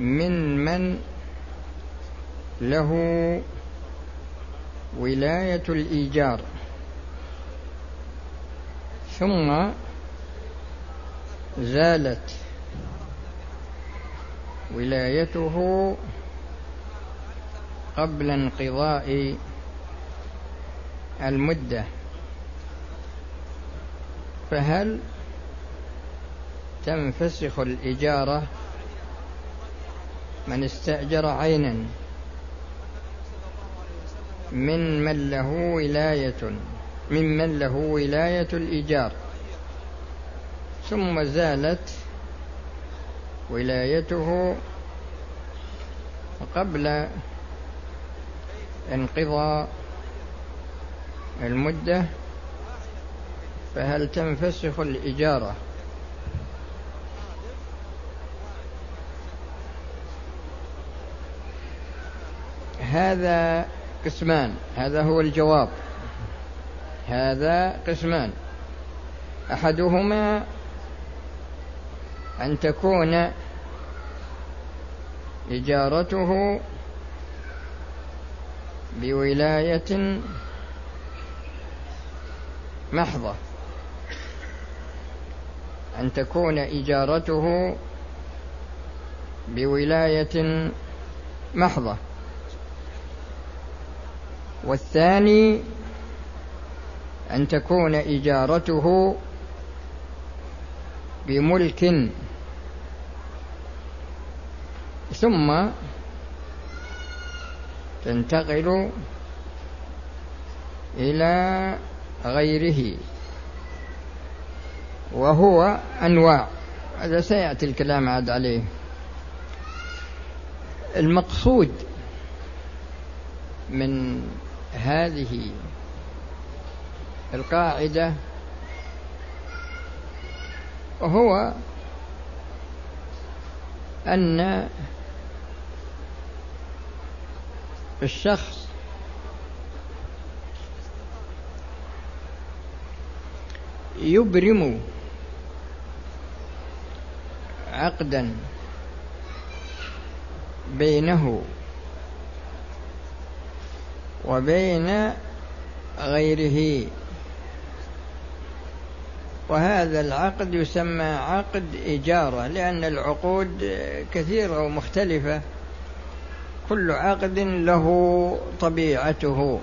من من له ولاية الإيجار. ثم زالت ولايته قبل انقضاء المدة. فهل تنفسخ الإجارة من استأجر عينا من من له ولاية ممن له ولاية الإيجار. ثم زالت ولايته قبل انقضاء المدة فهل تنفسخ الإجارة هذا قسمان هذا هو الجواب. هذا قسمان. أحدهما أن تكون إجارته بولاية محضة. أن تكون إجارته بولاية محضة. والثاني أن تكون إجارته بملك. ثم تنتقل إلى غيره وهو أنواع. هذا سيأتي الكلام عاد عليه. المقصود من هذه القاعدة وهو أن الشخص يبرم عقدا بينه وبين غيره. وهذا العقد يسمى عقد إجارة لأن العقود كثيرة ومختلفة. كل عقد له طبيعته.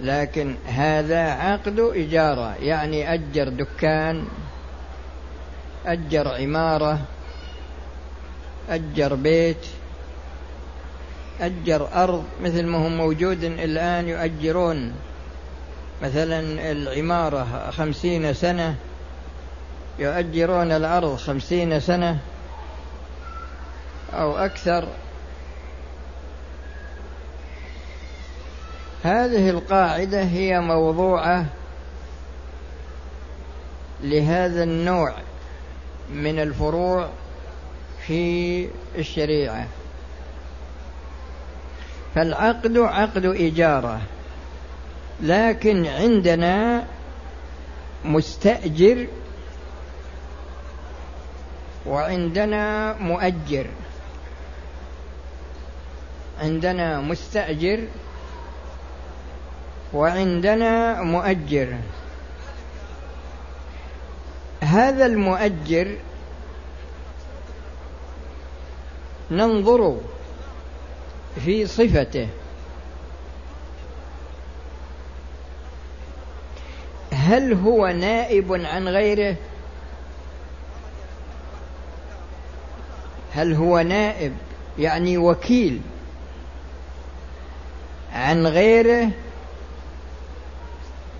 لكن هذا عقد إجارة يعني أجر دكان أجر عمارة أجر بيت. أجر أرض مثل ما هو موجود الآن يؤجرون. مثلا العمارة خمسين سنة يؤجرون الأرض خمسين سنة أو أكثر. هذه القاعدة هي موضوعة لهذا النوع من الفروع في الشريعة. فالعقد عقد إجارة لكن عندنا مستأجر وعندنا مؤجر. عندنا مستأجر وعندنا مؤجر. هذا المؤجر ننظر في صفته. هل هو نائب عن غيره؟ هل هو نائب يعني وكيل عن غيره؟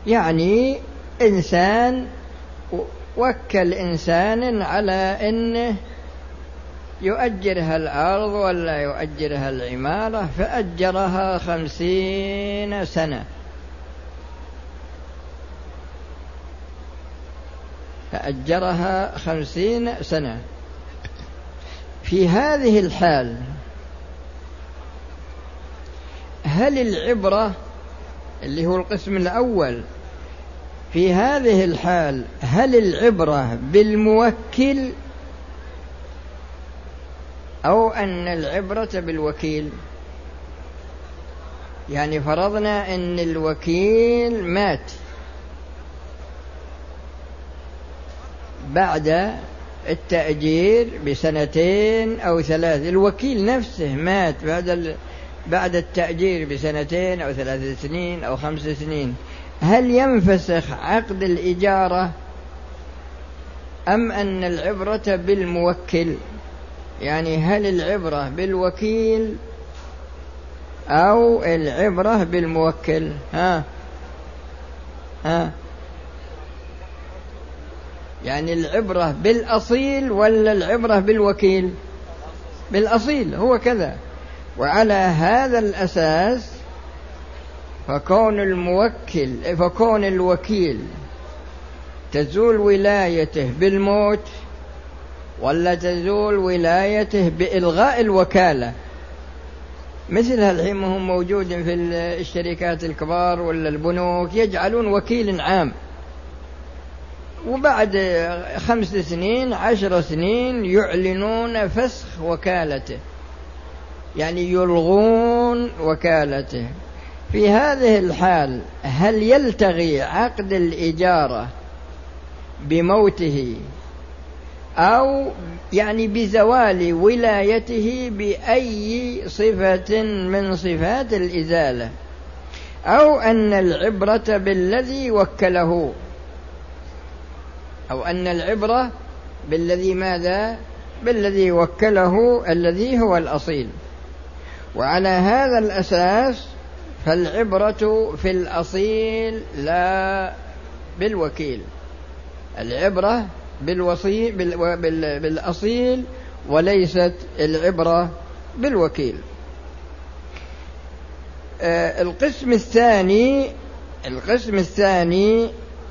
يعني إنسان وكل إنسان على إنه يؤجرها الأرض ولا يؤجرها العمارة؟ فأجرها خمسين سنة. فأجرها خمسين سنة. في هذه الحال هل العبرة اللي هو القسم الأول في هذه الحال هل العبرة بالموكل أو أن العبرة بالوكيل. يعني فرضنا أن الوكيل مات. بعد التأجير بسنتين أو ثلاث. الوكيل نفسه مات بعد بعد التأجير بسنتين أو ثلاث سنين أو خمس سنين. هل ينفسخ عقد الإجارة أم أن العبرة بالموكل؟ يعني هل العبرة بالوكيل أو العبرة بالموكل؟ ها ها. يعني العبرة بالأصيل ولا العبرة بالوكيل؟ بالأصيل هو كذا. وعلى هذا الأساس فكون الموكل فكون الوكيل تزول ولايته بالموت ولا تزول ولايته بإلغاء الوكالة. مثل الحين هم موجود في الشركات الكبار ولا البنوك يجعلون وكيل عام. وبعد خمس سنين عشر سنين يعلنون فسخ وكالته. يعني يلغون وكالته. في هذه الحال هل يلتغي عقد الإجارة بموته أو يعني بزوال ولايته بأي صفة من صفات الإزالة. أو أن العبرة بالذي وكله. أو أن العبرة بالذي ماذا؟ بالذي وكله الذي هو الأصيل. وعلى هذا الأساس فالعبرة في الأصيل لا بالوكيل. العبرة بالوصي بالأصيل وليست العبرة بالوكيل. آه، القسم الثاني القسم الثاني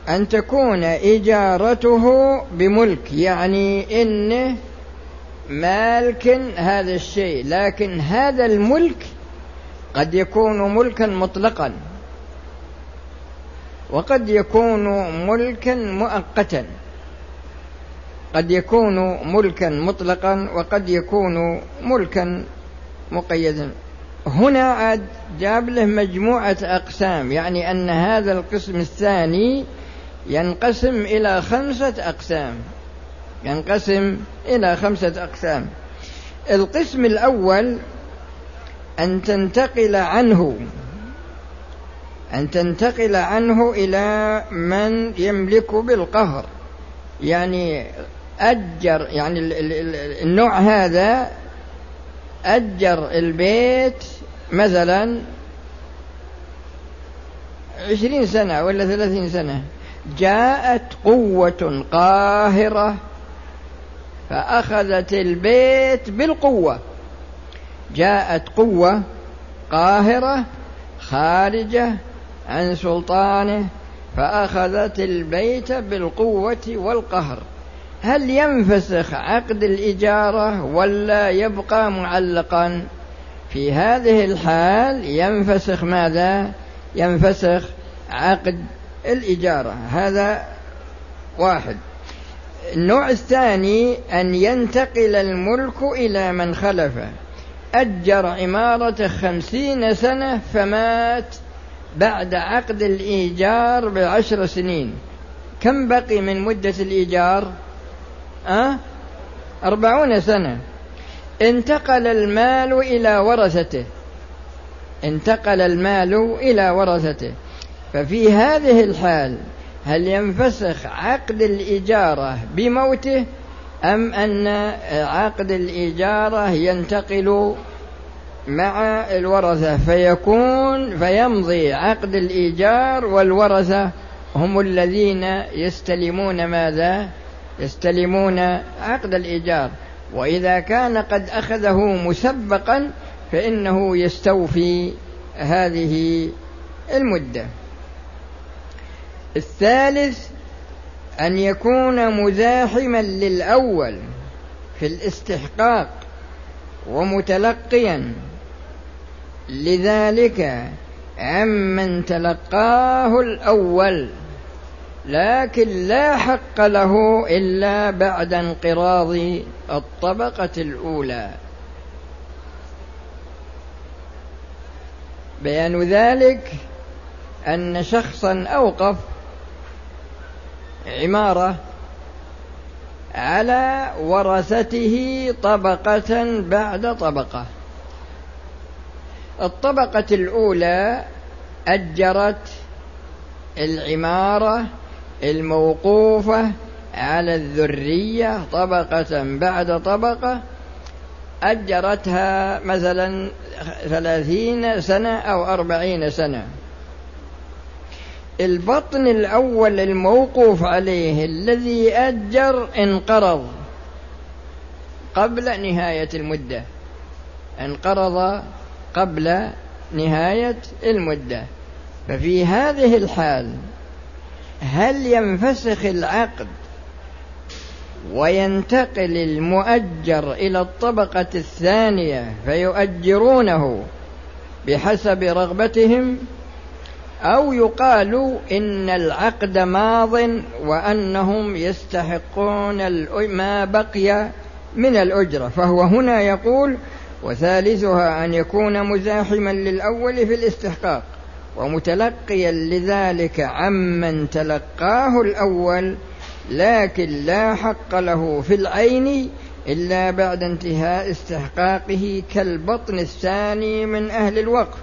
أن تكون إجارته بملك يعني إنه مالك هذا الشيء لكن هذا الملك قد يكون ملكا مطلقا وقد يكون ملكا مؤقتا. قد يكون ملكا مطلقا وقد يكون ملكا مقيدا. هنا عاد جاب له مجموعة أقسام يعني أن هذا القسم الثاني ينقسم إلى خمسة أقسام. ينقسم إلى خمسة أقسام. القسم الأول أن تنتقل عنه أن تنتقل عنه إلى من يملك بالقهر يعني أجر يعني النوع هذا أجر البيت مثلا عشرين سنة ولا ثلاثين سنة. جاءت قوة قاهرة فأخذت البيت بالقوة. جاءت قوة قاهرة خارجة عن سلطانه فأخذت البيت بالقوة والقهر. هل ينفسخ عقد الإجارة ولا يبقى معلقا؟ في هذه الحال ينفسخ ماذا؟ ينفسخ عقد الإجارة. هذا واحد. النوع الثاني أن ينتقل الملك إلى من خلفه أجر عمارة خمسين سنة فمات بعد عقد الإيجار بعشر سنين. كم بقي من مدة الإيجار؟ أه؟ أربعون سنة انتقل المال إلى ورثته انتقل المال إلى ورثته ففي هذه الحال هل ينفسخ عقد الإجارة بموته أم أن عقد الإجارة ينتقل مع الورثة فيكون فيمضي عقد الإيجار والورثة هم الذين يستلمون ماذا؟ يستلمون عقد الإيجار. وإذا كان قد أخذه مسبقا فإنه يستوفي هذه المدة. الثالث أن يكون مزاحما للأول في الاستحقاق ومتلقيا. لذلك عمن تلقاه الأول لكن لا حق له إلا بعد انقراض الطبقة الأولى. بيان ذلك أن شخصا أوقف عمارة على ورثته طبقة بعد طبقة. الطبقة الأولى أجرت العمارة الموقوفة على الذرية طبقة بعد طبقة أجرتها مثلا ثلاثين سنة أو أربعين سنة. البطن الأول الموقوف عليه الذي أجر انقرض قبل نهاية المدة. انقرض قبل نهاية المدة. ففي هذه الحال هل ينفسخ العقد وينتقل المؤجر إلى الطبقة الثانية فيؤجرونه بحسب رغبتهم أو يقال إن العقد ماض وأنهم يستحقون ما بقي من الأجرة؟ فهو هنا يقول وثالثها أن يكون مزاحما للأول في الاستحقاق. ومتلقيا لذلك عمن تلقاه الأول لكن لا حق له في العين إلا بعد انتهاء استحقاقه كالبطن الثاني من أهل الوقف.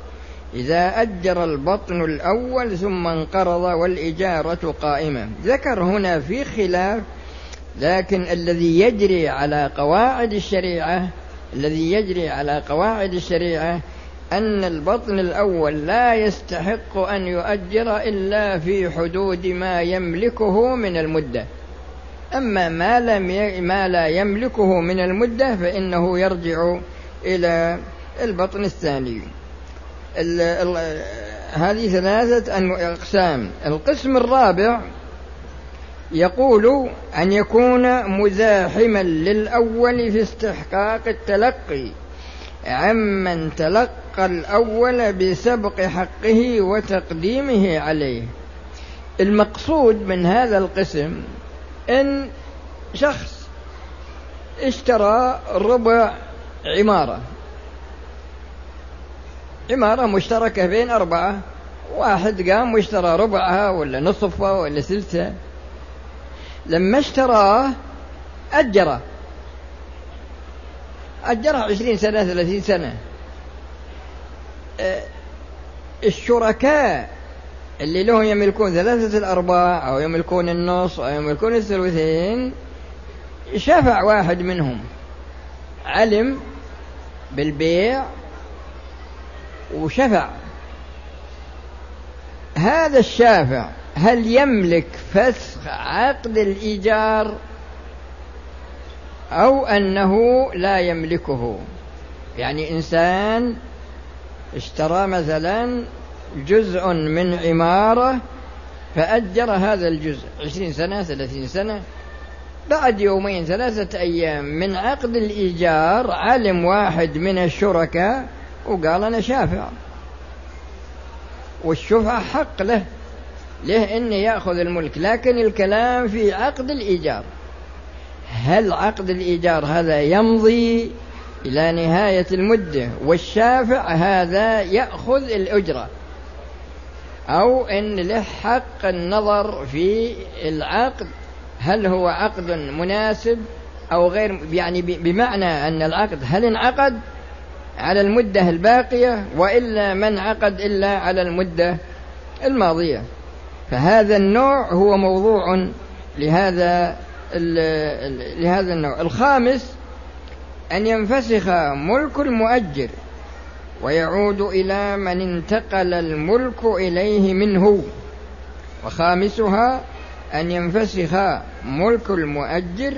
إذا أجر البطن الأول ثم انقرض والإجارة قائمة. ذكر هنا في خلاف لكن الذي يجري على قواعد الشريعة الذي يجري على قواعد الشريعة أن البطن الأول لا يستحق أن يؤجر إلا في حدود ما يملكه من المدة. أما ما, لم ما لا يملكه من المدة فإنه يرجع إلى البطن الثاني. ال ال هذه ثلاثة أقسام. القسم الرابع يقول أن يكون مزاحما للأول في استحقاق التلقي. عمن تلقى الأول بسبق حقه وتقديمه عليه. المقصود من هذا القسم إن شخص اشترى ربع عمارة. عمارة مشتركة بين أربعة. واحد قام واشترى ربعها ولا نصفها ولا ثلثها. لما اشتراه أجره. أجرها عشرين سنة ثلاثين سنة. أه، الشركاء اللي لهم يملكون ثلاثة الأرباع أو يملكون النص أو يملكون الثلثين شفع واحد منهم. علم بالبيع وشفع. هذا الشافع هل يملك فسخ عقد الإيجار؟ أو أنه لا يملكه. يعني إنسان اشترى مثلا جزء من عمارة فأجر هذا الجزء. عشرين سنة ثلاثين سنة بعد يومين ثلاثة أيام. من عقد الإيجار علم واحد من الشركاء وقال أنا شافع. والشفعة حق له له أن يأخذ الملك. لكن الكلام في عقد الإيجار. هل عقد الإيجار هذا يمضي إلى نهاية المدة والشافع هذا يأخذ الأجرة؟ أو إن له حق النظر في العقد هل هو عقد مناسب أو غير؟ يعني بمعنى أن العقد هل انعقد على المدة الباقية وإلا ما انعقد إلا على المدة الماضية؟ فهذا النوع هو موضوع لهذا لهذا النوع. الخامس أن ينفسخ ملك المؤجر ويعود إلى من انتقل الملك إليه منه. وخامسها أن ينفسخ ملك المؤجر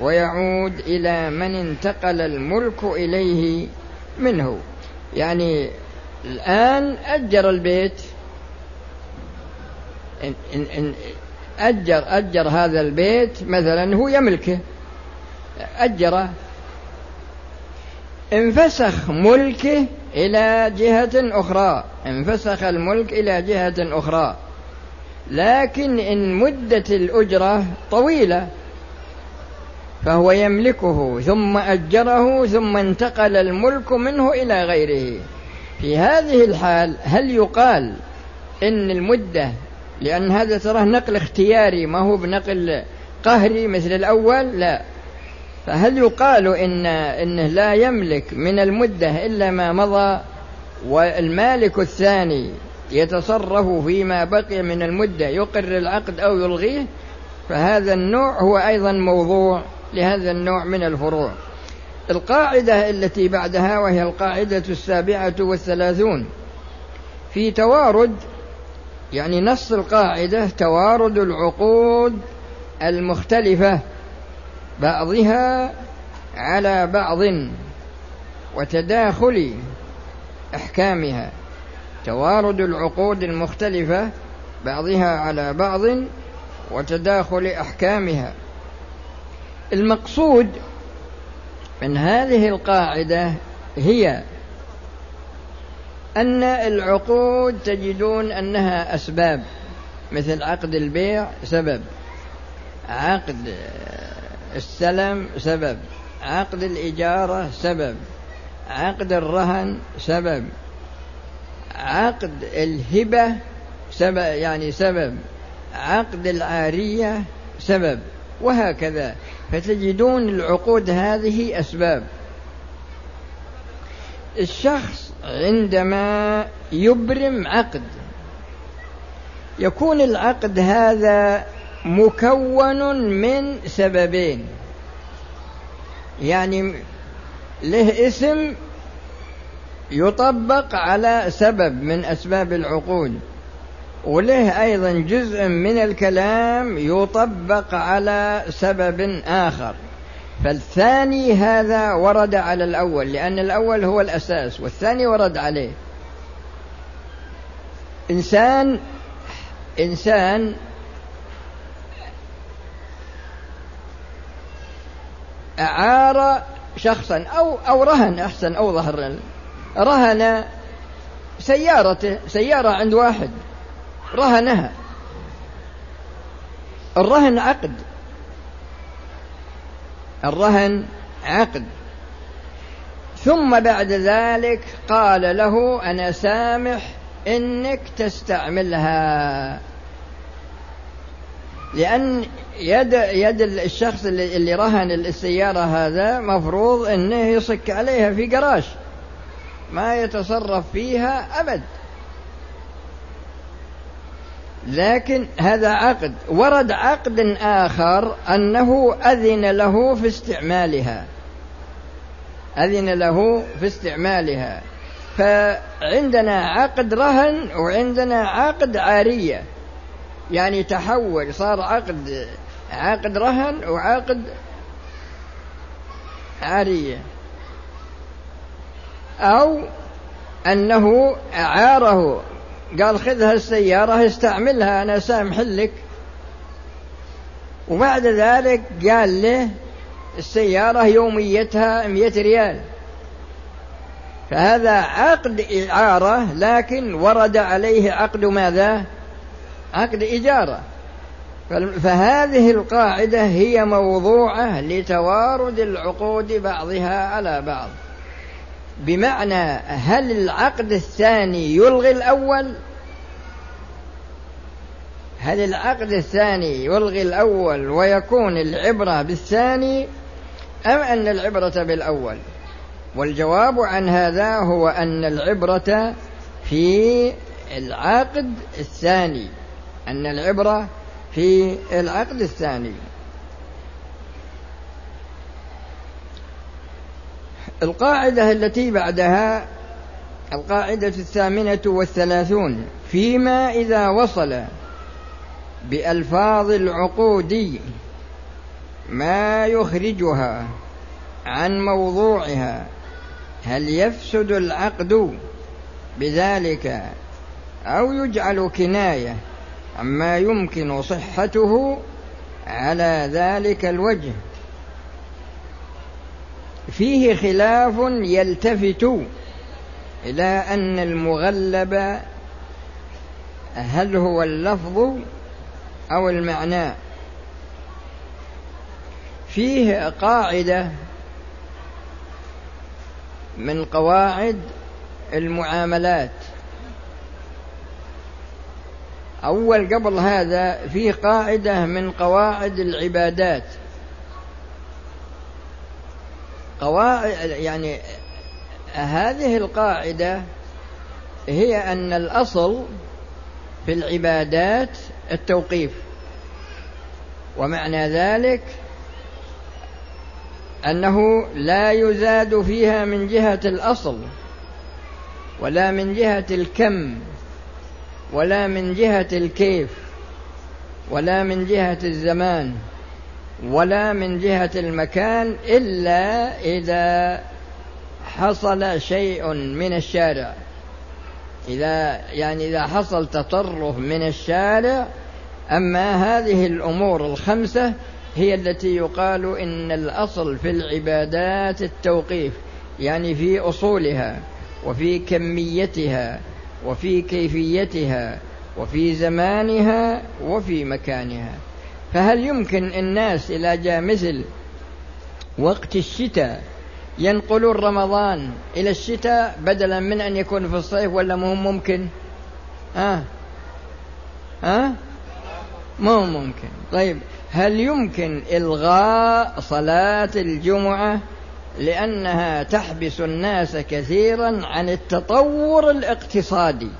ويعود إلى من انتقل الملك إليه منه. يعني الآن أجر البيت. إن إن أجر أجر هذا البيت مثلا هو يملكه. أجره. انفسخ ملكه إلى جهة أخرى. انفسخ الملك إلى جهة أخرى. لكن إن مدة الأجرة طويلة فهو يملكه. ثم أجره ثم انتقل الملك منه إلى غيره. في هذه الحال هل يقال إن المدة لأن هذا تراه نقل اختياري ما هو بنقل قهري مثل الأول لا. فهل يقال إن إنه لا يملك من المدة إلا ما مضى؟ والمالك الثاني يتصرف فيما بقي من المدة يقر العقد أو يلغيه؟ فهذا النوع هو أيضا موضوع لهذا النوع من الفروع. القاعدة التي بعدها وهي القاعدة السابعة والثلاثون في توارد يعني نص القاعدة توارد العقود المختلفة بعضها على بعض وتداخل أحكامها. توارد العقود المختلفة بعضها على بعض وتداخل أحكامها. المقصود من هذه القاعدة هي أن العقود تجدون أنها أسباب مثل عقد البيع سبب عقد السلم سبب عقد الإجارة سبب عقد الرهن سبب عقد الهبة سبب يعني سبب عقد العارية سبب وهكذا. فتجدون العقود هذه أسباب. الشخص عندما يبرم عقد يكون العقد هذا مكون من سببين. يعني له اسم يطبق على سبب من أسباب العقود وله أيضا جزء من الكلام يطبق على سبب آخر. فالثاني هذا ورد على الأول لأن الأول هو الأساس والثاني ورد عليه. إنسان إنسان أعار شخصا أو أو رهن أحسن أو ظهر. رهن سيارته سيارة عند واحد رهنها. الرهن عقد. الرهن عقد. ثم بعد ذلك قال له أنا سامح إنك تستعملها. لأن يد يد الشخص اللي, اللي رهن السيارة هذا مفروض أنه يصك عليها في قراش ما يتصرف فيها أبد. لكن هذا عقد. ورد عقد آخر أنه أذن له في استعمالها. أذن له في استعمالها. فعندنا عقد رهن وعندنا عقد عارية. يعني تحول صار عقد عقد رهن وعقد عارية. أو أنه أعاره قال خذها السيارة استعملها أنا سامح لك. وبعد ذلك قال له السيارة يوميتها مئة ريال. فهذا عقد إعارة لكن ورد عليه عقد ماذا؟ عقد إجارة. فهذه القاعدة هي موضوعة لتوارد العقود بعضها على بعض. بمعنى هل العقد الثاني يلغي الأول؟ هل العقد الثاني يلغي الأول ويكون العبرة بالثاني أم أن العبرة بالأول؟ والجواب عن هذا هو أن العبرة في العقد الثاني أن العبرة في العقد الثاني. القاعدة التي بعدها القاعدة الثامنة والثلاثون فيما إذا وصل بألفاظ العقود ما يخرجها عن موضوعها هل يفسد العقد بذلك أو يجعل كناية؟ عما يمكن صحته على ذلك الوجه. فيه خلاف يلتفت إلى أن المغلب هل هو اللفظ أو المعنى. فيه قاعدة من قواعد المعاملات. أول قبل هذا في قاعدة من قواعد العبادات. قواعد يعني هذه القاعدة هي أن الأصل في العبادات التوقيف ومعنى ذلك أنه لا يزاد فيها من جهة الأصل ولا من جهة الكم ولا من جهة الكيف ولا من جهة الزمان. ولا من جهة المكان إلا إذا حصل شيء من الشارع. إذا يعني إذا حصل تطرف من الشارع أما هذه الأمور الخمسة هي التي يقال إن الأصل في العبادات التوقيف يعني في أصولها وفي كميتها وفي كيفيتها وفي زمانها وفي مكانها. فهل يمكن الناس إذا جاء مثل وقت الشتاء ينقلون رمضان إلى الشتاء بدلا من أن يكون في الصيف ولا مو ممكن آه. آه؟ مو ممكن طيب هل يمكن إلغاء صلاة الجمعة لأنها تحبس الناس كثيرا عن التطور الاقتصادي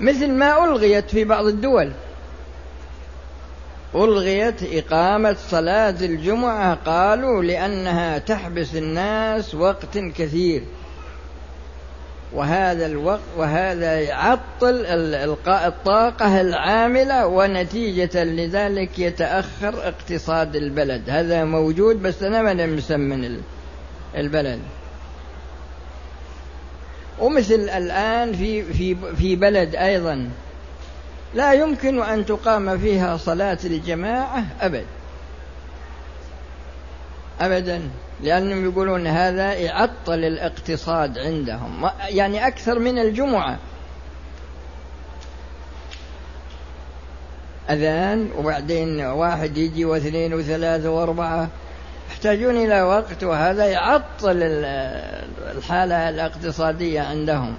مثل ما ألغيت في بعض الدول ألغيت إقامة صلاة الجمعة قالوا لأنها تحبس الناس وقت كثير. وهذا الوقت وهذا يعطل الطاقة العاملة ونتيجة لذلك يتأخر اقتصاد البلد. هذا موجود بس أنا ما مسمن البلد. ومثل الآن في في في بلد أيضا. لا يمكن أن تقام فيها صلاة الجماعة أبد. أبدا لأنهم يقولون هذا يعطل الاقتصاد عندهم يعني أكثر من الجمعة. أذان وبعدين واحد يجي واثنين وثلاثة وأربعة. يحتاجون إلى وقت وهذا يعطل الحالة الاقتصادية عندهم.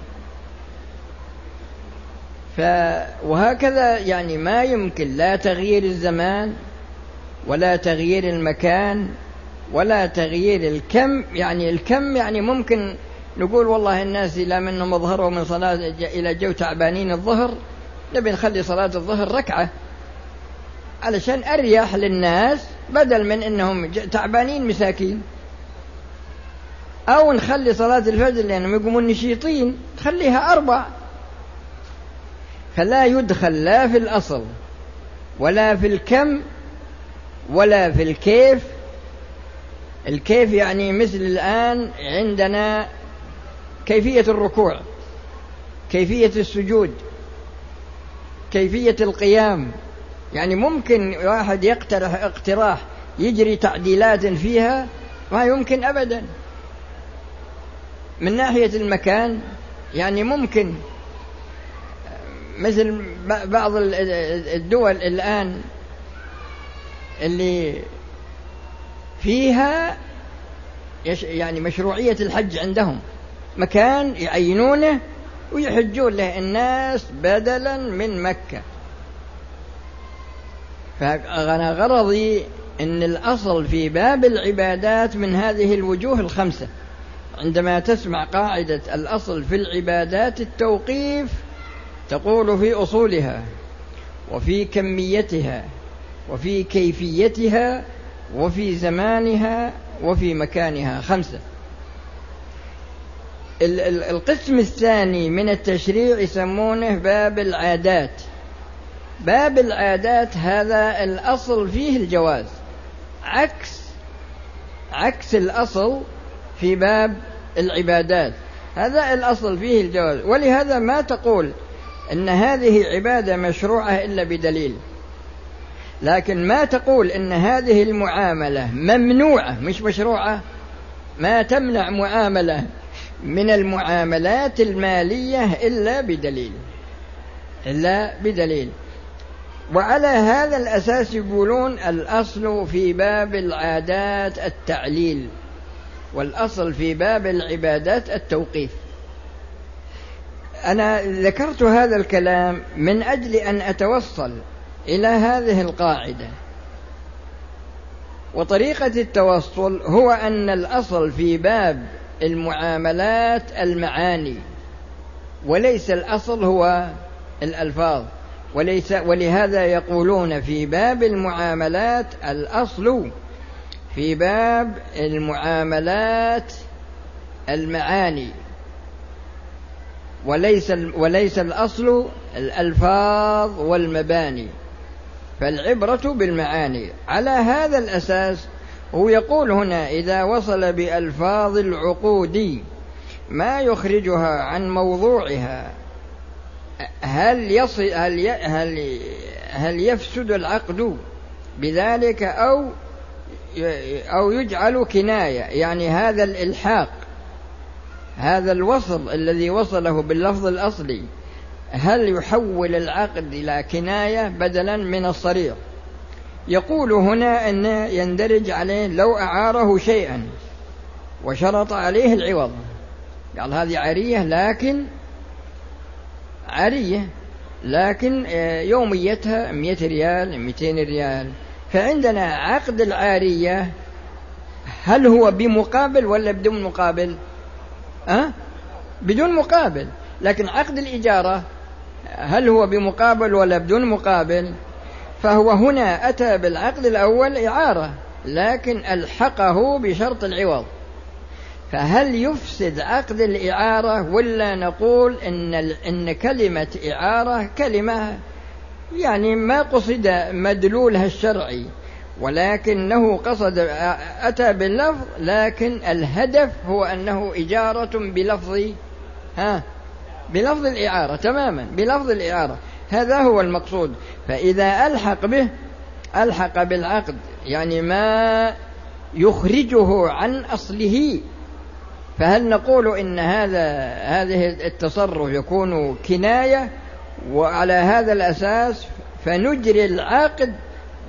وهكذا يعني ما يمكن لا تغيير الزمان ولا تغيير المكان ولا تغيير الكم يعني الكم يعني ممكن نقول والله الناس إلى منهم أظهروا من صلاة إلى جو تعبانين الظهر نبي نخلي صلاة الظهر ركعة علشان أريح للناس بدل من أنهم تعبانين مساكين. أو نخلي صلاة الفجر لأنهم يقومون نشيطين خليها أربع فلا يدخل لا في الأصل ولا في الكم ولا في الكيف. الكيف يعني مثل الآن عندنا كيفية الركوع كيفية السجود كيفية القيام. يعني ممكن واحد يقترح اقتراح يجري تعديلات فيها ما يمكن أبدا. من ناحية المكان يعني ممكن مثل بعض الدول الآن اللي فيها يعني مشروعية الحج عندهم. مكان يعينونه ويحجون له الناس بدلا من مكة. فأنا غرضي أن الأصل في باب العبادات من هذه الوجوه الخمسة. عندما تسمع قاعدة الأصل في العبادات التوقيف تقول في أصولها وفي كميتها وفي كيفيتها وفي زمانها وفي مكانها خمسة. القسم الثاني من التشريع يسمونه باب العادات. باب العادات هذا الأصل فيه الجواز. عكس عكس الأصل في باب العبادات. هذا الأصل فيه الجواز. ولهذا ما تقول أن هذه عبادة مشروعة إلا بدليل. لكن ما تقول إن هذه المعاملة ممنوعة مش مشروعة؟ ما تمنع معاملة من المعاملات المالية إلا بدليل. إلا بدليل. وعلى هذا الأساس يقولون الأصل في باب العادات التعليل والأصل في باب العبادات التوقيف. أنا ذكرت هذا الكلام من أجل أن أتوصل إلى هذه القاعدة. وطريقة التوصل هو أن الأصل في باب المعاملات المعاني وليس الأصل هو الألفاظ وليس ولهذا يقولون في باب المعاملات الأصل في باب المعاملات المعاني. وليس وليس الأصل الألفاظ والمباني فالعبرة بالمعاني. على هذا الأساس هو يقول هنا إذا وصل بألفاظ العقود ما يخرجها عن موضوعها هل يصل هل هل هل يفسد العقد بذلك أو أو يجعل كناية؟ يعني هذا الإلحاق. هذا الوصل الذي وصله باللفظ الأصلي. هل يحول العقد إلى كناية بدلا من الصريح؟ يقول هنا أن يندرج عليه لو أعاره شيئا وشرط عليه العوض. قال هذه عارية لكن عارية لكن آه، يوميتها مئة ريال مئتين ريال. فعندنا عقد العارية هل هو بمقابل ولا بدون مقابل؟ أه؟ بدون مقابل. لكن عقد الإجارة هل هو بمقابل ولا بدون مقابل؟ فهو هنا أتى بالعقد الأول إعارة لكن ألحقه بشرط العوض. فهل يفسد عقد الإعارة ولا نقول إن إن كلمة إعارة كلمة؟ يعني ما قصد مدلولها الشرعي. ولكنه قصد أتى باللفظ لكن الهدف هو أنه إجارة بلفظ ها بلفظ الإعارة تماما بلفظ الإعارة. هذا هو المقصود. فإذا ألحق به ألحق بالعقد يعني ما يخرجه عن أصله. فهل نقول إن هذا هذه التصرف يكون كناية؟ وعلى هذا الأساس فنجري العقد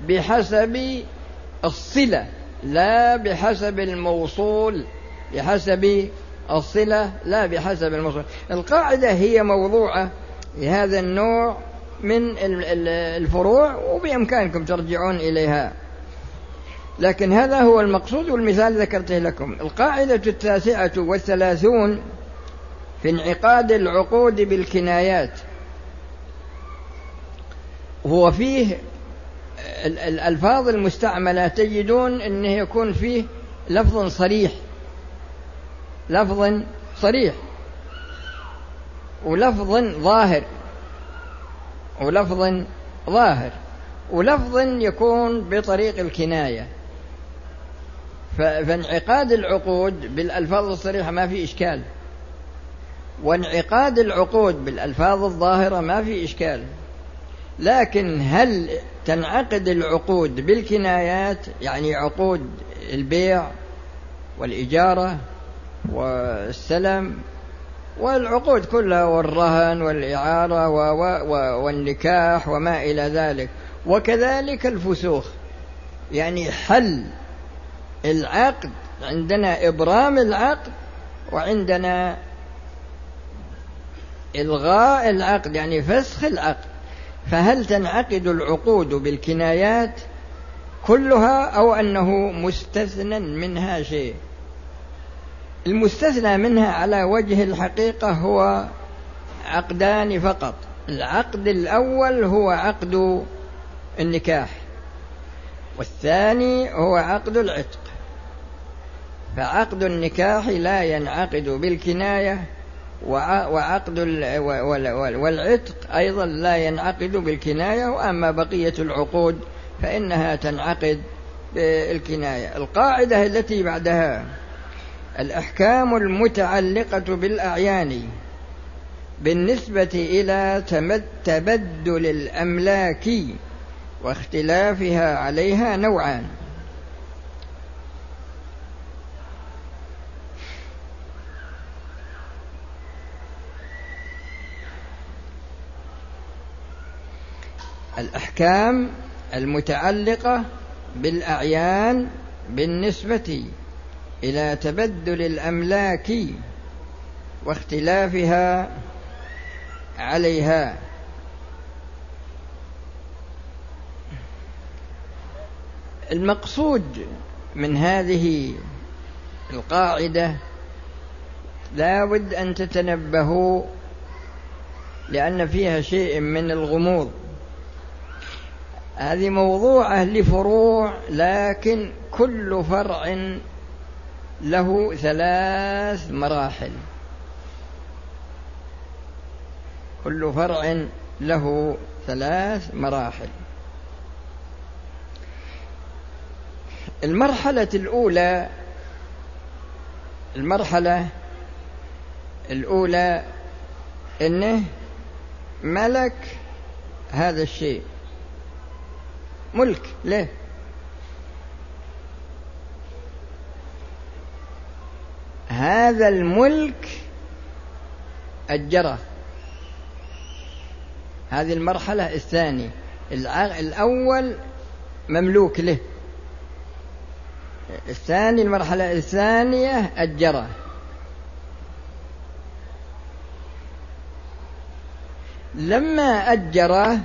بحسب الصلة لا بحسب الموصول. بحسب الصلة لا بحسب الموصول. القاعدة هي موضوعة لهذا النوع من الفروع وبإمكانكم ترجعون إليها. لكن هذا هو المقصود والمثال ذكرته لكم. القاعدة التاسعة والثلاثون في انعقاد العقود بالكنايات. هو فيه الألفاظ المستعملة تجدون أنه يكون فيه لفظ صريح. لفظ صريح. ولفظ ظاهر. ولفظ ظاهر. ولفظ يكون بطريق الكناية. فانعقاد العقود بالألفاظ الصريحة ما في إشكال. وانعقاد العقود بالألفاظ الظاهرة ما في إشكال. لكن هل تنعقد العقود بالكنايات؟ يعني عقود البيع والإجارة والسلم والعقود كلها والرهن والإعارة والنكاح وما إلى ذلك. وكذلك الفسوخ. يعني حل العقد عندنا إبرام العقد وعندنا إلغاء العقد يعني فسخ العقد. فهل تنعقد العقود بالكنايات كلها أو أنه مستثنى منها شيء؟ المستثنى منها على وجه الحقيقة هو عقدان فقط. العقد الأول هو عقد النكاح والثاني هو عقد العتق. فعقد النكاح لا ينعقد بالكناية وعقد والعتق أيضا لا ينعقد بالكناية وأما بقية العقود فإنها تنعقد بالكناية. القاعدة التي بعدها الأحكام المتعلقة بالأعيان بالنسبة إلى تبدل الأملاك واختلافها عليها نوعان. الأحكام المتعلقة بالأعيان بالنسبة إلى تبدل الأملاك واختلافها عليها. المقصود من هذه القاعدة لا بد أن تتنبهوا لأن فيها شيء من الغموض. هذه موضوعة لفروع لكن كل فرع له ثلاث مراحل. كل فرع له ثلاث مراحل. المرحلة الأولى المرحلة الأولى إنه ملك هذا الشيء. ملك له هذا الملك أجره. هذه المرحلة الثانية. الأول مملوك له. الثاني المرحلة الثانية أجره. لما أجره